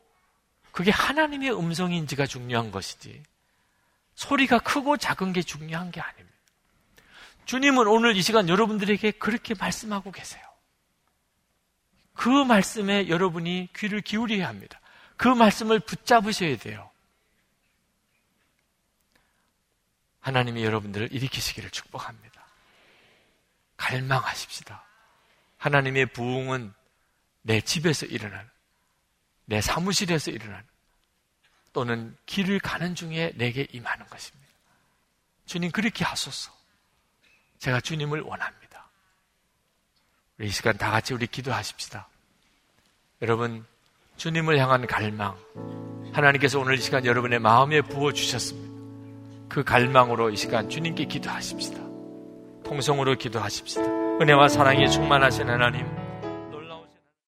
그게 하나님의 음성인지가 중요한 것이지. 소리가 크고 작은 게 중요한 게 아닙니다. 주님은 오늘 이 시간 여러분들에게 그렇게 말씀하고 계세요. 그 말씀에 여러분이 귀를 기울여야 합니다. 그 말씀을 붙잡으셔야 돼요. 하나님이 여러분들을 일으키시기를 축복합니다. 갈망하십시다. 하나님의 부흥은 내 집에서 일어나는, 내 사무실에서 일어나는, 또는 길을 가는 중에 내게 임하는 것입니다. 주님 그렇게 하소서. 제가 주님을 원합니다. 우리 이 시간 다 같이 우리 기도하십시다. 여러분, 주님을 향한 갈망, 하나님께서 오늘 이 시간 여러분의 마음에 부어주셨습니다. 그 갈망으로 이 시간 주님께 기도하십시다. 통성으로 기도하십시다. 은혜와 사랑이 충만하신 하나님,